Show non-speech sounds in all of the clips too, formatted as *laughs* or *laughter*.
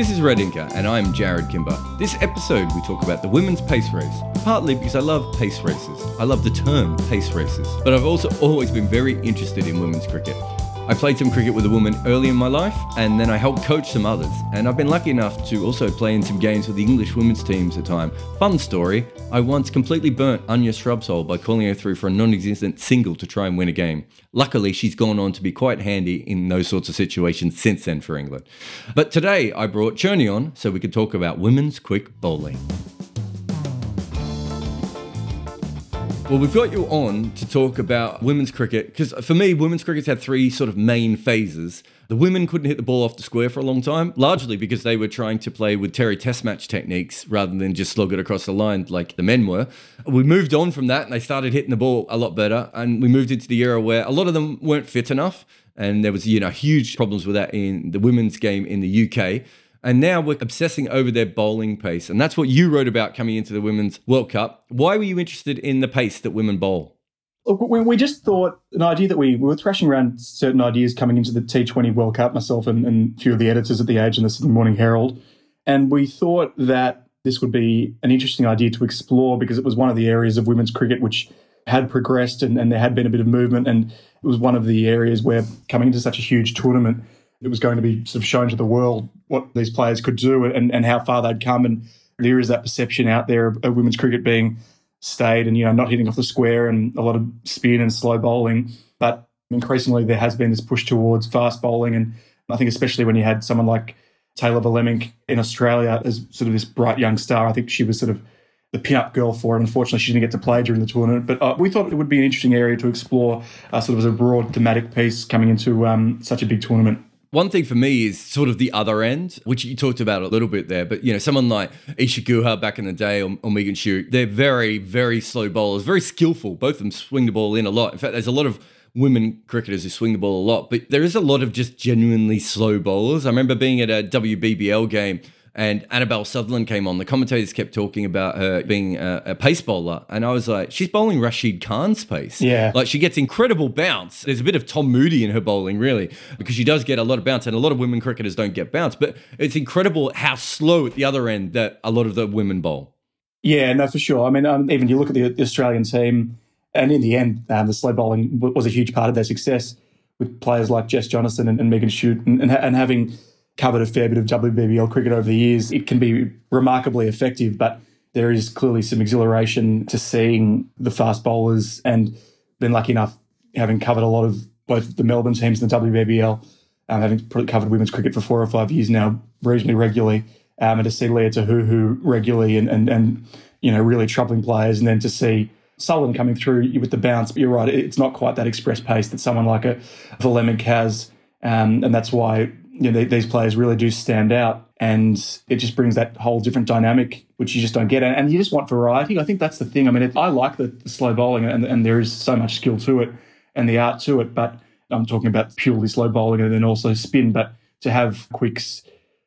This is Red Inker, and I'm Jarrod Kimber. This episode, we talk about the women's pace race, partly because I love pace races. I love the term pace races, but I've also always been very interested in women's cricket. I played some cricket with a woman early in my life, and then I helped coach some others. And I've been lucky enough to also play in some games with the English women's teams at time. Fun story I once completely burnt Anya Shrubsole by calling her through for a non existent single to try and win a game. Luckily, she's gone on to be quite handy in those sorts of situations since then for England. But today, I brought Cherny on so we could talk about women's quick bowling. Well, we've got you on to talk about women's cricket because for me, women's cricket's had three sort of main phases. The women couldn't hit the ball off the square for a long time, largely because they were trying to play with Terry Test match techniques rather than just slog it across the line like the men were. We moved on from that and they started hitting the ball a lot better. And we moved into the era where a lot of them weren't fit enough. And there was, you know, huge problems with that in the women's game in the UK. And now we're obsessing over their bowling pace. And that's what you wrote about coming into the Women's World Cup. Why were you interested in the pace that women bowl? We just thought an idea that we, we were thrashing around certain ideas coming into the T20 World Cup, myself and, and a few of the editors at The Age and the Sydney Morning Herald. And we thought that this would be an interesting idea to explore because it was one of the areas of women's cricket which had progressed and, and there had been a bit of movement. And it was one of the areas where coming into such a huge tournament, it was going to be sort of shown to the world what these players could do and, and how far they'd come. And there is that perception out there of, of women's cricket being stayed and, you know, not hitting off the square and a lot of spin and slow bowling. But increasingly, there has been this push towards fast bowling. And I think, especially when you had someone like Taylor Vlaeminck in Australia as sort of this bright young star, I think she was sort of the pin-up girl for it. Unfortunately, she didn't get to play during the tournament. But uh, we thought it would be an interesting area to explore, uh, sort of as a broad thematic piece coming into um, such a big tournament. One thing for me is sort of the other end, which you talked about a little bit there. But you know, someone like Isa Guha back in the day, or, or Megan Schutt, they're very, very slow bowlers, very skillful. Both of them swing the ball in a lot. In fact, there's a lot of women cricketers who swing the ball a lot, but there is a lot of just genuinely slow bowlers. I remember being at a WBBL game and Annabelle Sutherland came on. The commentators kept talking about her being a, a, pace bowler, and I was like, she's bowling Rashid Khan's pace. Yeah, like she gets incredible bounce. There's a bit of Tom Moody in her bowling, really, because she does get a lot of bounce, and a lot of women cricketers don't get bounce. But it's incredible how slow at the other end that a lot of the women bowl. Yeah, no, for sure. I mean, um, even you look at the, the, Australian team, and in the end, um, the slow bowling was a huge part of their success with players like Jess Jonassen and, and Megan Schutt, and, and, and having covered a fair bit of WBBL cricket over the years. It can be remarkably effective, but there is clearly some exhilaration to seeing the fast bowlers and been lucky enough having covered a lot of both the Melbourne teams and the WBBL, um, having covered women's cricket for four or five years now, reasonably regularly, um, and to see Leah Tahuhu regularly and, and, and, you know, really troubling players, and then to see Sullen coming through with the bounce. But you're right, it's not quite that express pace that someone like a Vlaeminck has. Um, and that's why you know, these players really do stand out and it just brings that whole different dynamic which you just don't get and you just want variety. I think that's the thing. I mean it, i like the, the, slow bowling and, and there is so much skill to it and the art to it but i'm talking about purely slow bowling and then also spin but to have quicks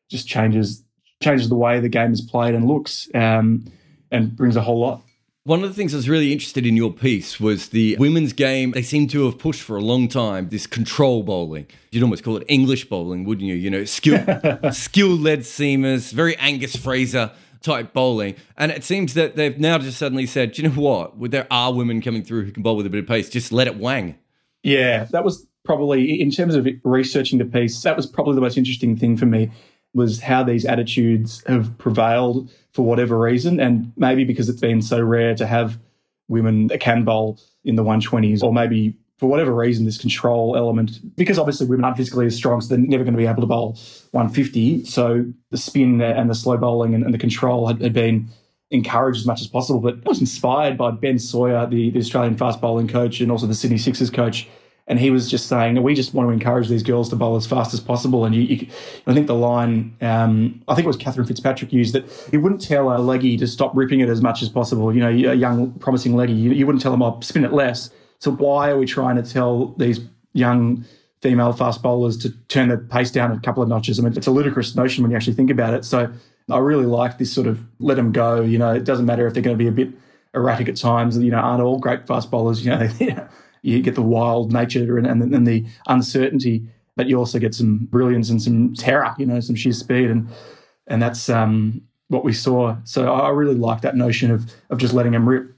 just changes changes the way the game is played and looks um, and brings a whole lot one of the things I was really interested in your piece was the women's game. They seem to have pushed for a long time this control bowling. You'd almost call it English bowling, wouldn't you? You know, skill *laughs* skill led seamers, very Angus Fraser type bowling. And it seems that they've now just suddenly said, you know what? There are women coming through who can bowl with a bit of pace. Just let it wang. Yeah, that was probably in terms of researching the piece. That was probably the most interesting thing for me was how these attitudes have prevailed for whatever reason. And maybe because it's been so rare to have women that can bowl in the 120s, or maybe for whatever reason, this control element, because obviously women aren't physically as strong, so they're never going to be able to bowl 150. So the spin and the slow bowling and, and the control had, had, been encouraged as much as possible. But I was inspired by Ben Sawyer, the, the Australian fast bowling coach, and also the Sydney Sixers coach. And he was just saying, we just want to encourage these girls to bowl as fast as possible. And you, you I think the line, um, I think it was Cathryn Fitzpatrick used that you wouldn't tell a leggy to stop ripping it as much as possible. You know, a young, promising leggy, you, you wouldn't tell them, oh, spin it less. So why are we trying to tell these young female fast bowlers to turn the pace down a couple of notches? I mean, it's a ludicrous notion when you actually think about it. So I really like this sort of let them go. You know, it doesn't matter if they're going to be a bit erratic at times. You know, aren't all great fast bowlers. You know, *laughs* you get the wild nature and, and, and the uncertainty, but you also get some brilliance and some terror. You know, some sheer speed, and and that's um, what we saw. So I really like that notion of of just letting them rip.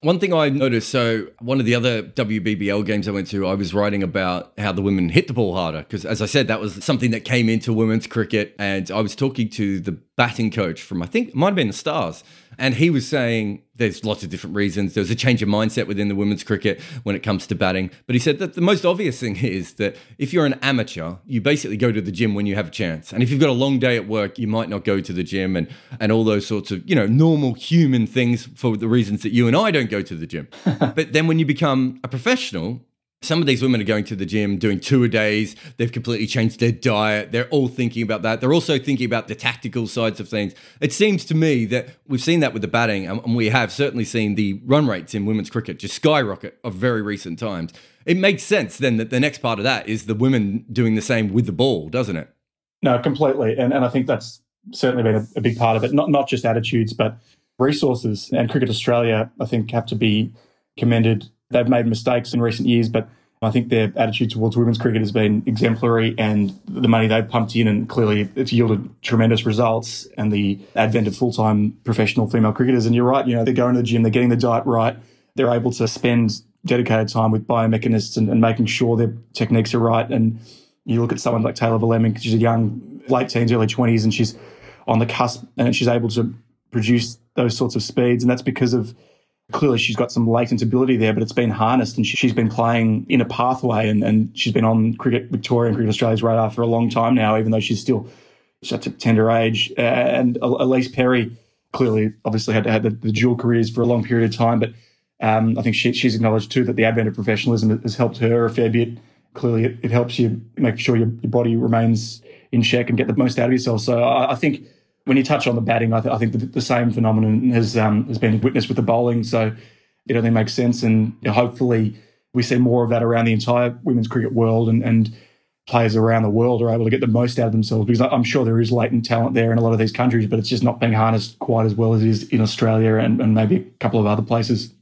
One thing I noticed, so one of the other WBBL games I went to, I was writing about how the women hit the ball harder because, as I said, that was something that came into women's cricket. And I was talking to the batting coach from, I think, it might have been the Stars, and he was saying there's lots of different reasons. There's a change of mindset within the women's cricket when it comes to batting. But he said that the most obvious thing *laughs* is that if you're an amateur, you basically go to the gym when you have a chance. And if you've got a long day at work, you might not go to the gym and, and all those sorts of, you know, normal human things for the reasons that you and I don't go to the gym. *laughs* but then when you become a professional, some of these women are going to the gym doing two a days. They've completely changed their diet. They're all thinking about that. They're also thinking about the tactical sides of things. It seems to me that we've seen that with the batting, and we have certainly seen the run rates in women's cricket just skyrocket of very recent times. It makes sense then that the next part of that is the women doing the same with the ball, doesn't it? No, completely. And, and I think that's certainly been a, a big part of it. Not, not just attitudes, but resources. And Cricket Australia, I think, have to be commended They've made mistakes in recent years, but I think their attitude towards women's cricket has been exemplary, and the money they've pumped in, and clearly it's yielded tremendous results. And the advent of full time professional female cricketers, and you're right, you know, they're going to the gym, they're getting the diet right, they're able to spend dedicated time with biomechanists and, and making sure their techniques are right. And you look at someone like Taylor Vlaeminck, she's a young, late teens, early 20s, and she's on the cusp, and she's able to produce those sorts of speeds, and that's because of clearly she's got some latent ability there, but it's been harnessed and she, has been playing in a pathway and, and she's been on Cricket Victoria and Cricket Australia's radar for a long time now, even though she's still such a tender age. And Ellyse Perry clearly obviously had had the, the dual careers for a long period of time, but um, I think she, she's acknowledged too that the advent of professionalism has helped her a fair bit. Clearly, it, it helps you make sure your, your, body remains in check and get the most out of yourself. So I, I think when you touch on the batting, I, th- I think the, the, same phenomenon has um, has been witnessed with the bowling. So it only makes sense, and you know, hopefully we see more of that around the entire women's cricket world, and, and players around the world are able to get the most out of themselves. Because I'm sure there is latent talent there in a lot of these countries, but it's just not being harnessed quite as well as it is in Australia and, and maybe a couple of other places.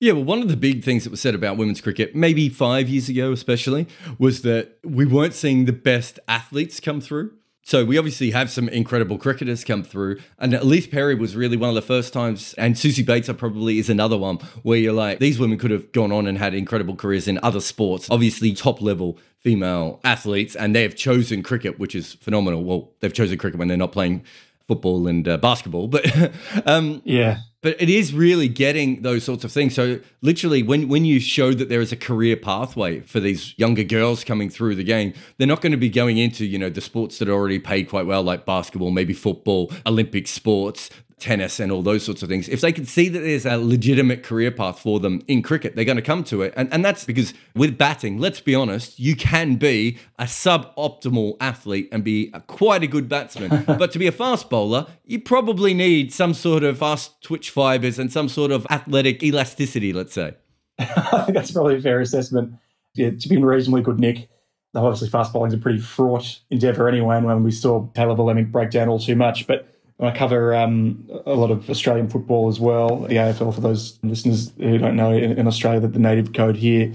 Yeah, well, one of the big things that was said about women's cricket, maybe five years ago especially, was that we weren't seeing the best athletes come through. So we obviously have some incredible cricketers come through, and Ellyse Perry was really one of the first times, and Suzie Bates probably is another one where you're like, these women could have gone on and had incredible careers in other sports, obviously top level female athletes, and they have chosen cricket, which is phenomenal. Well, they've chosen cricket when they're not playing football and uh, basketball, but *laughs* um, yeah, but it is really getting those sorts of things. So literally, when when you show that there is a career pathway for these younger girls coming through the game, they're not going to be going into you know the sports that are already paid quite well, like basketball, maybe football, Olympic sports tennis and all those sorts of things, if they can see that there's a legitimate career path for them in cricket, they're going to come to it. And, and that's because with batting, let's be honest, you can be a suboptimal athlete and be a, quite a good batsman. *laughs* but to be a fast bowler, you probably need some sort of fast twitch fibers and some sort of athletic elasticity, let's say. I *laughs* think that's probably a fair assessment. Yeah, to be in reasonably good nick, obviously fast bowling is a pretty fraught endeavour anyway, and when we saw Taylor Vlaeminck break down all too much. But I cover um, a lot of Australian football as well. The AFL, for those listeners who don't know, in, in Australia, that the native code here,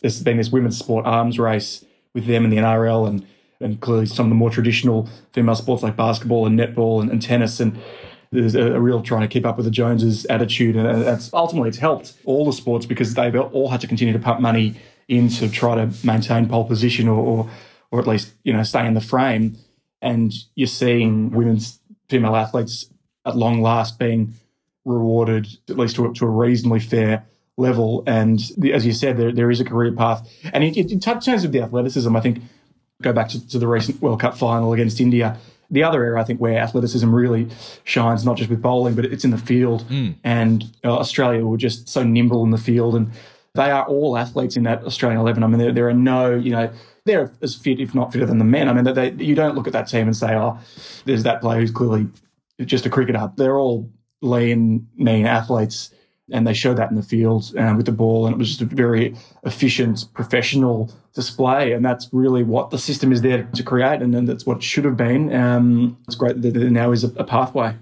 there's been this women's sport arms race with them and the NRL and, and clearly some of the more traditional female sports like basketball and netball and, and tennis. And there's a, a, real trying to keep up with the Joneses attitude. And that's ultimately it's helped all the sports because they've all had to continue to pump money in to try to maintain pole position or, or, or at least, you know, stay in the frame. And you're seeing women's female athletes at long last being rewarded at least to a, to a reasonably fair level. And the, as you said, there, there is a career path. And in, in terms of the athleticism, I think go back to, to, the recent World Cup final against India. The other area, I think, where athleticism really shines, not just with bowling, but it's in the field. Mm. And uh, Australia were just so nimble in the field. And they are all athletes in that Australian 11. I mean, there, there are no, you know, they're as fit, if not fitter than the men. I mean, they, you don't look at that team and say, oh, there's that player who's clearly just a cricketer. They're all lean, mean athletes, and they showed that in the field um, with the ball, and it was just a very efficient, professional display, and that's really what the system is there to create, and, and that's what it should have been. Um, it's great that there now is a, a pathway.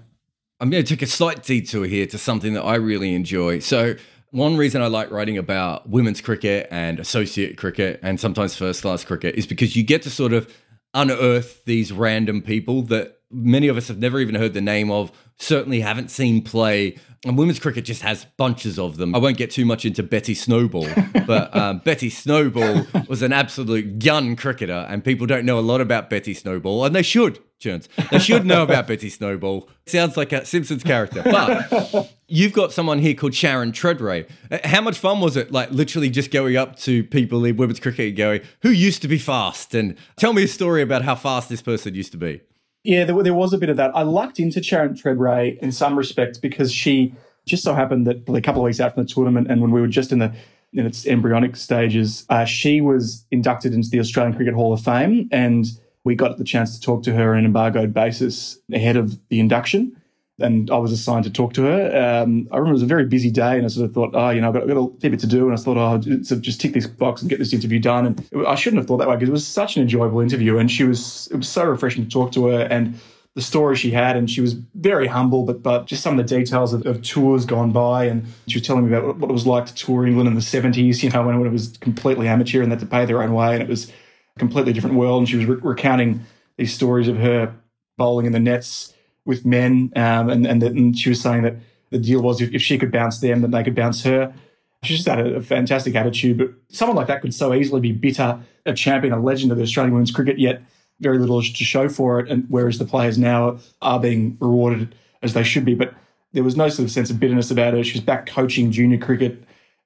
I'm going to take a slight detour here to something that I really enjoy. So, one reason I like writing about women's cricket and associate cricket and sometimes first class cricket is because you get to sort of unearth these random people that many of us have never even heard the name of, certainly haven't seen play. And women's cricket just has bunches of them. I won't get too much into Betty Snowball, *laughs* but um, Betty Snowball was an absolute gun cricketer, and people don't know a lot about Betty Snowball, and they should, Churns. They should know about Betty Snowball. Sounds like a Simpsons character. But you've got someone here called Sharon Tredrea. How much fun was it, like literally just going up to people in women's cricket and going, who used to be fast? And tell me a story about how fast this person used to be. Yeah, there, there, was a bit of that. I lucked into Sharon Tredrea in some respects because she just so happened that a couple of weeks out from the tournament, and when we were just in the in its embryonic stages, uh, she was inducted into the Australian Cricket Hall of Fame, and we got the chance to talk to her on an embargoed basis ahead of the induction and I was assigned to talk to her. Um, I remember it was a very busy day, and I sort of thought, oh, you know, I've got, I've got a fair bit to do, and I thought, oh, so just tick this box and get this interview done. And I shouldn't have thought that way because it was such an enjoyable interview, and she was it was so refreshing to talk to her and the story she had, and she was very humble, but but just some of the details of, of tours gone by, and she was telling me about what it was like to tour England in the seventies, you know, when, when it was completely amateur and they had to pay their own way, and it was a completely different world. And she was re- recounting these stories of her bowling in the nets with men, um, and and, and she was saying that the deal was if, if she could bounce them, then they could bounce her. She just had a, a, fantastic attitude, but someone like that could so easily be bitter, a champion, a legend of the Australian women's cricket, yet very little to show for it. And whereas the players now are being rewarded as they should be, but there was no sort of sense of bitterness about her. She was back coaching junior cricket,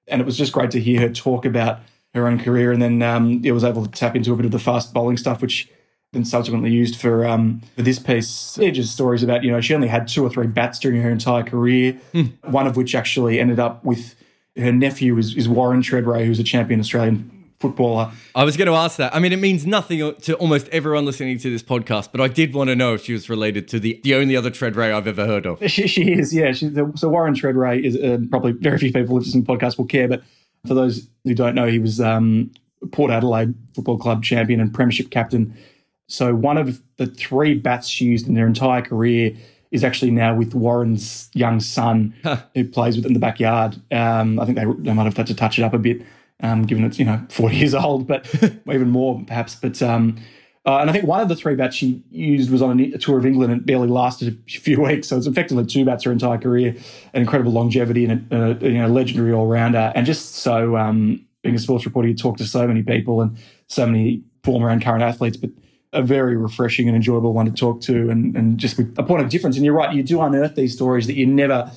and it was just great to hear her talk about her own career. And then um, it was able to tap into a bit of the fast bowling stuff, which then subsequently used for um, for this piece. Yeah, just stories about you know she only had two or three bats during her entire career. Mm. One of which actually ended up with her nephew is, is Warren Tredrea, who's a champion Australian footballer. I was going to ask that. I mean, it means nothing to almost everyone listening to this podcast, but I did want to know if she was related to the the only other Tredrea I've ever heard of. She, she is, yeah. She, so Warren Tredrea is uh, probably very few people listening to the podcast will care, but for those who don't know, he was um, Port Adelaide Football Club champion and premiership captain so one of the three bats she used in their entire career is actually now with Warren's young son, huh. who plays with in the backyard. Um, I think they, they might have had to touch it up a bit, um, given it's you know *laughs* 40 years old, but *laughs* even more perhaps. But um, uh, and I think one of the three bats she used was on a, a, tour of England and barely lasted a *laughs* few weeks. So it's effectively two bats her entire career, an incredible longevity and a, a you know legendary all rounder. And just so um, being a sports reporter, you talk to so many people and so many former and current athletes, but a very refreshing and enjoyable one to talk to and, and just a point of difference. And you're right, you do unearth these stories that you never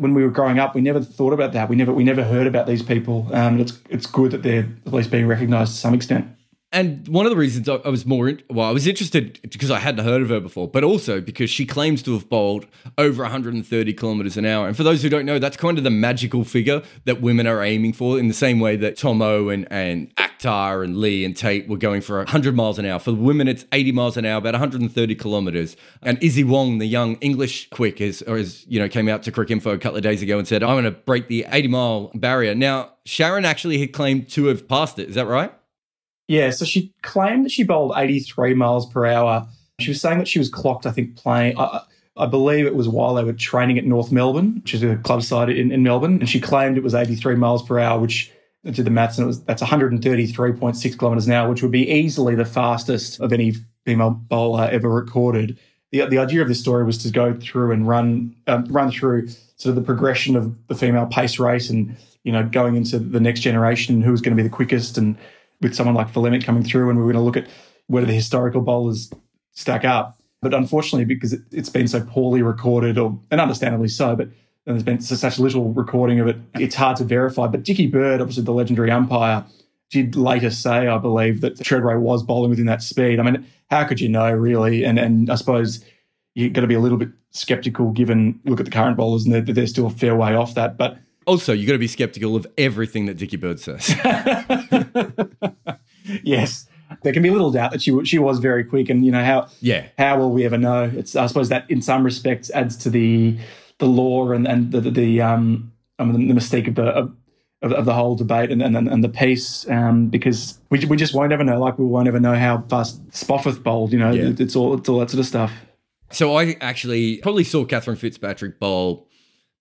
when we were growing up, we never thought about that. We never we never heard about these people. Um, it's it's good that they're at least being recognised to some extent. And one of the reasons I was more well, I was interested because I hadn't heard of her before, but also because she claims to have bowled over 130 kilometers an hour. And for those who don't know, that's kind of the magical figure that women are aiming for, in the same way that Thommo and and Akhtar and Lee and Tate were going for 100 miles an hour. For women, it's 80 miles an hour, about 130 kilometers. And Izzy Wong, the young English quick, is or is you know came out to Cricinfo a couple of days ago and said, "I'm going to break the 80 mile barrier." Now, Sharon actually had claimed to have passed it. Is that right? Yeah, so she claimed that she bowled 83 miles per hour. She was saying that she was clocked, I think, playing. I, I believe it was while they were training at North Melbourne, which is a club side in, in Melbourne. And she claimed it was 83 miles per hour, which I did the maths, and it was that's 133.6 kilometres an hour, which would be easily the fastest of any female bowler ever recorded. The, the idea of this story was to go through and run um, run through sort of the progression of the female pace race and you know going into the next generation who was going to be the quickest and with someone like Vlaeminck coming through, and we are going to look at where the historical bowlers stack up. But unfortunately, because it, has been so poorly recorded, or and understandably so, but there's been such little recording of it, it's hard to verify. But Dickie Bird, obviously the legendary umpire, did later say, I believe, that Tredrea was bowling within that speed. I mean, how could you know, really? And and I suppose you've got to be a little bit skeptical given look at the current bowlers and they're, they're still a fair way off that. But Also, you've got to be skeptical of everything that Dickie Bird says. *laughs* yes, there can be little doubt that she she was very quick, and you know how yeah how will we ever know? It's I suppose that in some respects adds to the the law and and the the, the um I mean, the mystique of the of, of, the whole debate and and, and the piece um, because we, we just won't ever know like we won't ever know how fast Spofforth bowled you know yeah. it's all it's all that sort of stuff. So I actually probably saw Cathryn Fitzpatrick bowl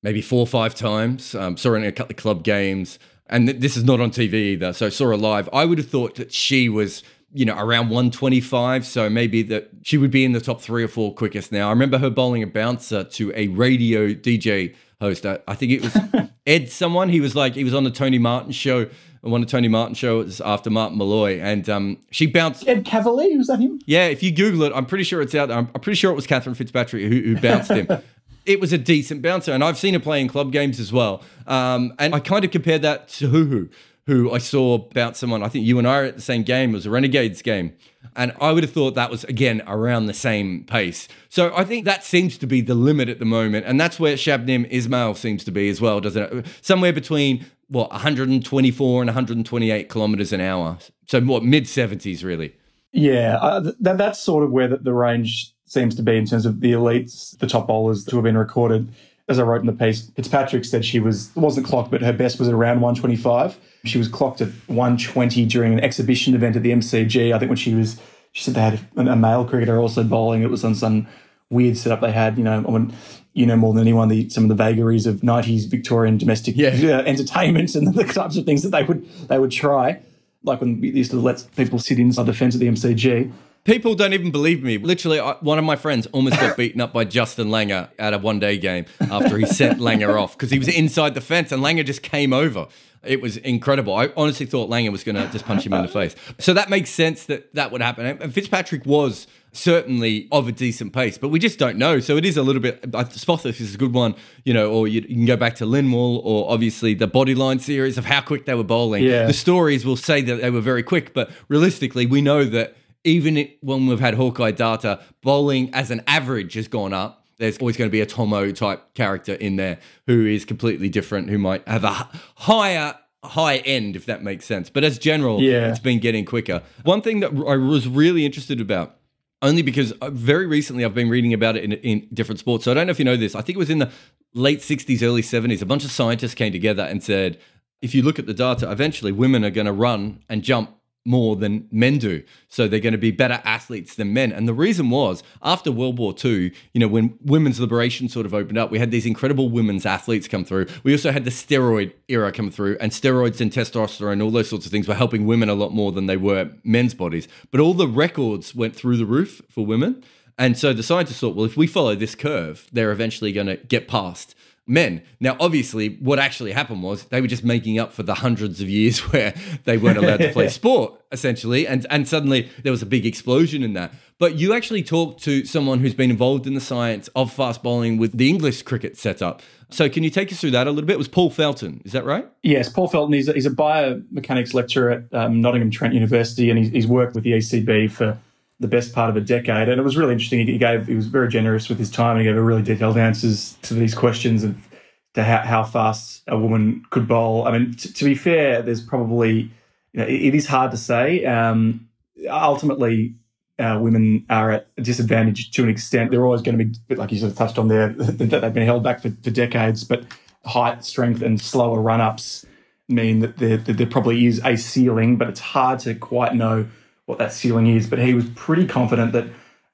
maybe four or five times. Um, saw her in a couple of club games, and th- this is not on TV either. So saw her live. I would have thought that she was you know, around 125. So maybe that she would be in the top three or four quickest now. I remember her bowling a bouncer to a radio DJ host. I, I think it was *laughs* Ed someone. He was like, he was on the Tony Martin show. One of Tony Martin show was after Martin Molloy, and um, she bounced. Ed Kavalee was that him? Yeah, if you Google it, I'm pretty sure it's out there. I'm, I'm pretty sure it was Cathryn Fitzpatrick who, who bounced him. *laughs* it was a decent bouncer, and I've seen her play in club games as well. Um, and I kind of compared that to Huhu who I saw bounce someone. I think you and I are at the same game. It was a Renegades game. And I would have thought that was, again, around the same pace. So I think that seems to be the limit at the moment. And that's where Shabnim Ismail seems to be as well, doesn't it? Somewhere between, what, 124 and 128 kilometers an hour. So, what, mid 70s, really? Yeah, uh, that, that's sort of where the, the range seems to be in terms of the elites, the top bowlers to have been recorded as I wrote in the piece, Fitzpatrick said she was wasn't clocked, but her best was at around 125. She was clocked at 120 during an exhibition event at the MCG. I think when she was, she said they had a male cricketer also bowling. It was on some weird setup they had. You know, when you know more than anyone the some of the vagaries of 90s Victorian domestic yeah. uh, entertainment and *laughs* the types of things that they would they would try. Like when we used to let people sit inside the fence at the MCG. People don't even believe me. Literally, one of my friends almost got *coughs* beaten up by Justin Langer at a one day game after he sent Langer off because he was inside the fence and Langer just came over. It was incredible. I honestly thought Langer was going to just punch him in the face. So that makes sense that that would happen. And Fitzpatrick was certainly of a decent pace, but we just don't know. So it is a little bit. Spofforth is a good one, you know, or you, you, can go back to Lindwall or obviously the Bodyline series of how quick they were bowling. Yeah. The stories will say that they were very quick, but realistically, we know that even it, when we've had Hawkeye data, bowling as an average has gone up. There's always going to be a Thommo type character in there who is completely different, who might have a higher high end, if that makes sense. But as general, yeah. it's been getting quicker. One thing that I was really interested about, only because uh, very recently I've been reading about it in, in different sports. So I don't know if you know this. I think it was in the late 60s, early 70s. A bunch of scientists came together and said, if you look at the data, eventually women are going to run and jump more than men do. So they're going to be better athletes than men. And the reason was after World War II, you know, when women's liberation sort of opened up, we had these incredible women's athletes come through. We also had the steroid era come through, and steroids and testosterone, all those sorts of things were helping women a lot more than they were men's bodies. But all the records went through the roof for women. And so the scientists thought, well, if we follow this curve, they're eventually going to get past men. Now, obviously, what actually happened was they were just making up for the hundreds of years *laughs* where they weren't allowed to play *laughs* sport, essentially, and and suddenly there was a big explosion in that. But you actually talked to someone who's been involved in the science of fast bowling with the English cricket setup. So, can you take us through that a little bit? It was Paul Felton, is that right? Yes, Paul Felton. He's a, he's a biomechanics lecturer at um, Nottingham Trent University, and he's, he's worked with the ECB for the best part of a decade. And it was really interesting. He gave he was very generous with his time and he gave a really detailed answers to these questions of to how, how fast a woman could bowl. I mean, t- to be fair, there's probably you know it, it is hard to say. Um, ultimately, uh, women are at a disadvantage to an extent. They're always going to be, like you sort of touched on there, *laughs* that they've been held back for, for decades. But height, strength, and slower run ups mean that there, that there probably is a ceiling, but it's hard to quite know what that ceiling is, but he was pretty confident that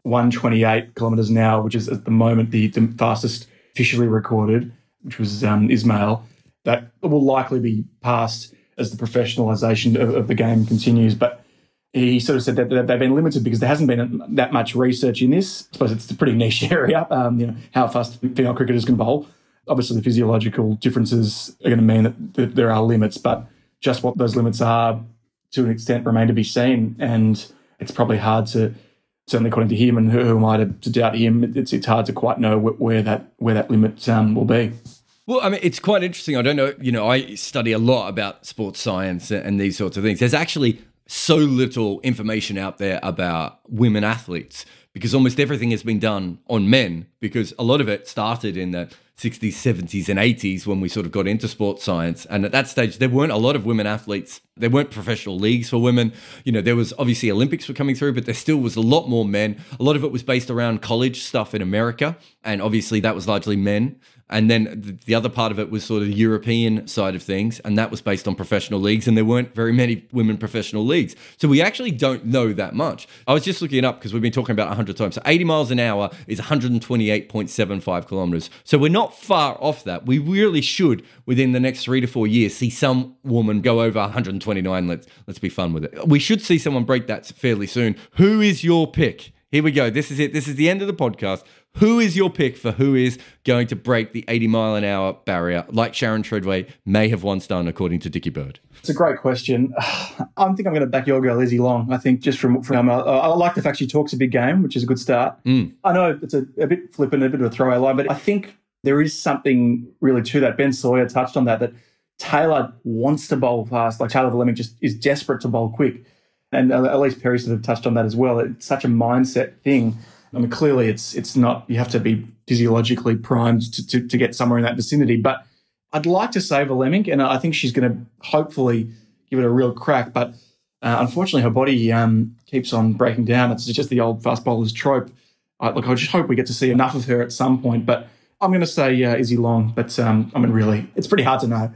128 kilometres an hour, which is at the moment the, fastest officially recorded, which was um, Ismail, that will likely be passed as the professionalisation of, of, the game continues. But he sort of said that they've been limited because there hasn't been that much research in this. I suppose it's a pretty niche *laughs* area, um, you know, how fast female cricketers can bowl. Obviously, the physiological differences are going to mean that there are limits, but just what those limits are to an extent remain to be seen. And it's probably hard to, certainly according to him and who, am I to, to doubt him, it's, it's hard to quite know where, where that where that limit um, will be. Well, I mean, it's quite interesting. I don't know, you know, I study a lot about sports science and these sorts of things. There's actually so little information out there about women athletes because almost everything has been done on men because a lot of it started in the 60s, 70s, and 80s when we sort of got into sports science. And at that stage, there weren't a lot of women athletes. There weren't professional leagues for women. You know, there was obviously Olympics were coming through, but there still was a lot more men. A lot of it was based around college stuff in America. And obviously, that was largely men. And then the other part of it was sort of the European side of things, and that was based on professional leagues, and there weren't very many women professional leagues. So we actually don't know that much. I was just looking it up because we've been talking about 100 times. So 80 miles an hour is 128.75 kilometers. So we're not far off that. We really should, within the next three to four years, see some woman go over 129. Let's let's be fun with it. We should see someone break that fairly soon. Who is your pick? Here we go. This is it. This is the end of the podcast. Who is your pick for who is going to break the 80 mile an hour barrier, like Sharon Tredrea may have once done, according to Dickie Bird? It's a great question. *sighs* I think I'm going to back your girl, Izzy Wong. I think just from, from uh, I like the fact she talks a big game, which is a good start. Mm. I know it's a, a bit flippant, a bit of a throwaway line, but I think there is something really to that. Ben Sawyer touched on that, that Taylor wants to bowl fast. Like Taylor Vlaeminck just is desperate to bowl quick. And Ellyse Perry sort of touched on that as well. It's such a mindset thing. I mean, clearly it's it's not. You have to be physiologically primed to, to, to get somewhere in that vicinity. But I'd like to say Vlaeminck, and I think she's going to hopefully give it a real crack. But uh, unfortunately, her body um, keeps on breaking down. It's just the old fast bowler's trope. Uh, look, I just hope we get to see enough of her at some point. But I'm going to say uh, Izzy Wong. But um, I mean, really, it's pretty hard to know.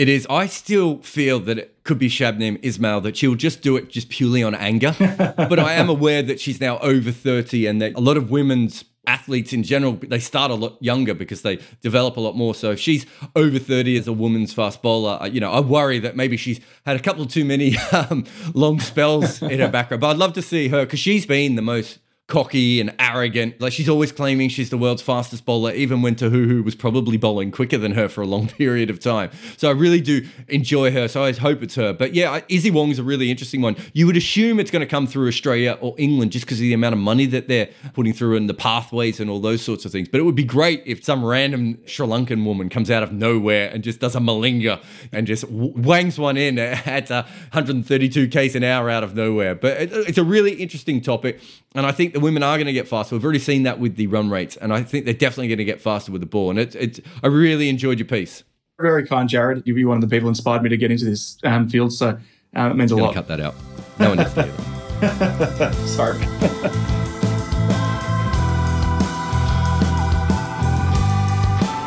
It is. I still feel that it could be Shabnim Ismail, that she'll just do it just purely on anger. *laughs* but I am aware that she's now over 30 and that a lot of women's athletes in general, they start a lot younger because they develop a lot more. So if she's over 30 as a woman's fast bowler, you know, I worry that maybe she's had a couple too many *laughs* um, long spells in her background. But I'd love to see her because she's been the most cocky and arrogant. Like she's always claiming she's the world's fastest bowler, even when Tahuhu was probably bowling quicker than her for a long *laughs* period of time. So I really do enjoy her. So I hope it's her. But yeah, Izzy Wong's a really interesting one. You would assume it's going to come through Australia or England just because of the amount of money that they're putting through and the pathways and all those sorts of things. But it would be great if some random Sri Lankan woman comes out of nowhere and just does a malinga and just wangs one in at uh, 132 k's an hour out of nowhere. But it's a really interesting topic. And I think the women are going to get faster. We've already seen that with the run rates, and I think they're definitely going to get faster with the ball. And it's, it's I really enjoyed your piece. Very kind, Jarrod. You're one of the people who inspired me to get into this um, field, so um, it means a lot. Cut that out. No one needs to hear that. *laughs* Sorry.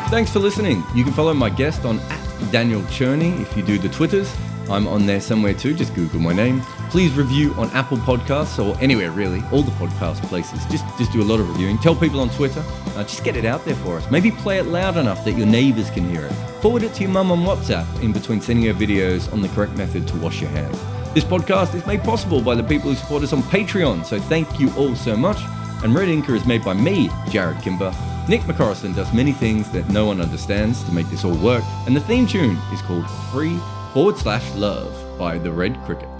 Thanks for listening. You can follow my guest on at Daniel Cherny if you do the Twitters. I'm on there somewhere too. Just Google my name. Please review on Apple Podcasts or anywhere really, all the podcast places. Just just do a lot of reviewing. Tell people on Twitter. Uh, just get it out there for us. Maybe play it loud enough that your neighbors can hear it. Forward it to your mum on WhatsApp in between sending her videos on the correct method to wash your hands. This podcast is made possible by the people who support us on Patreon, so thank you all so much. And Red Inker is made by me, Jarrod Kimber. Nick McCorriston does many things that no one understands to make this all work, and the theme tune is called Free forward slash love by the Red Crickets.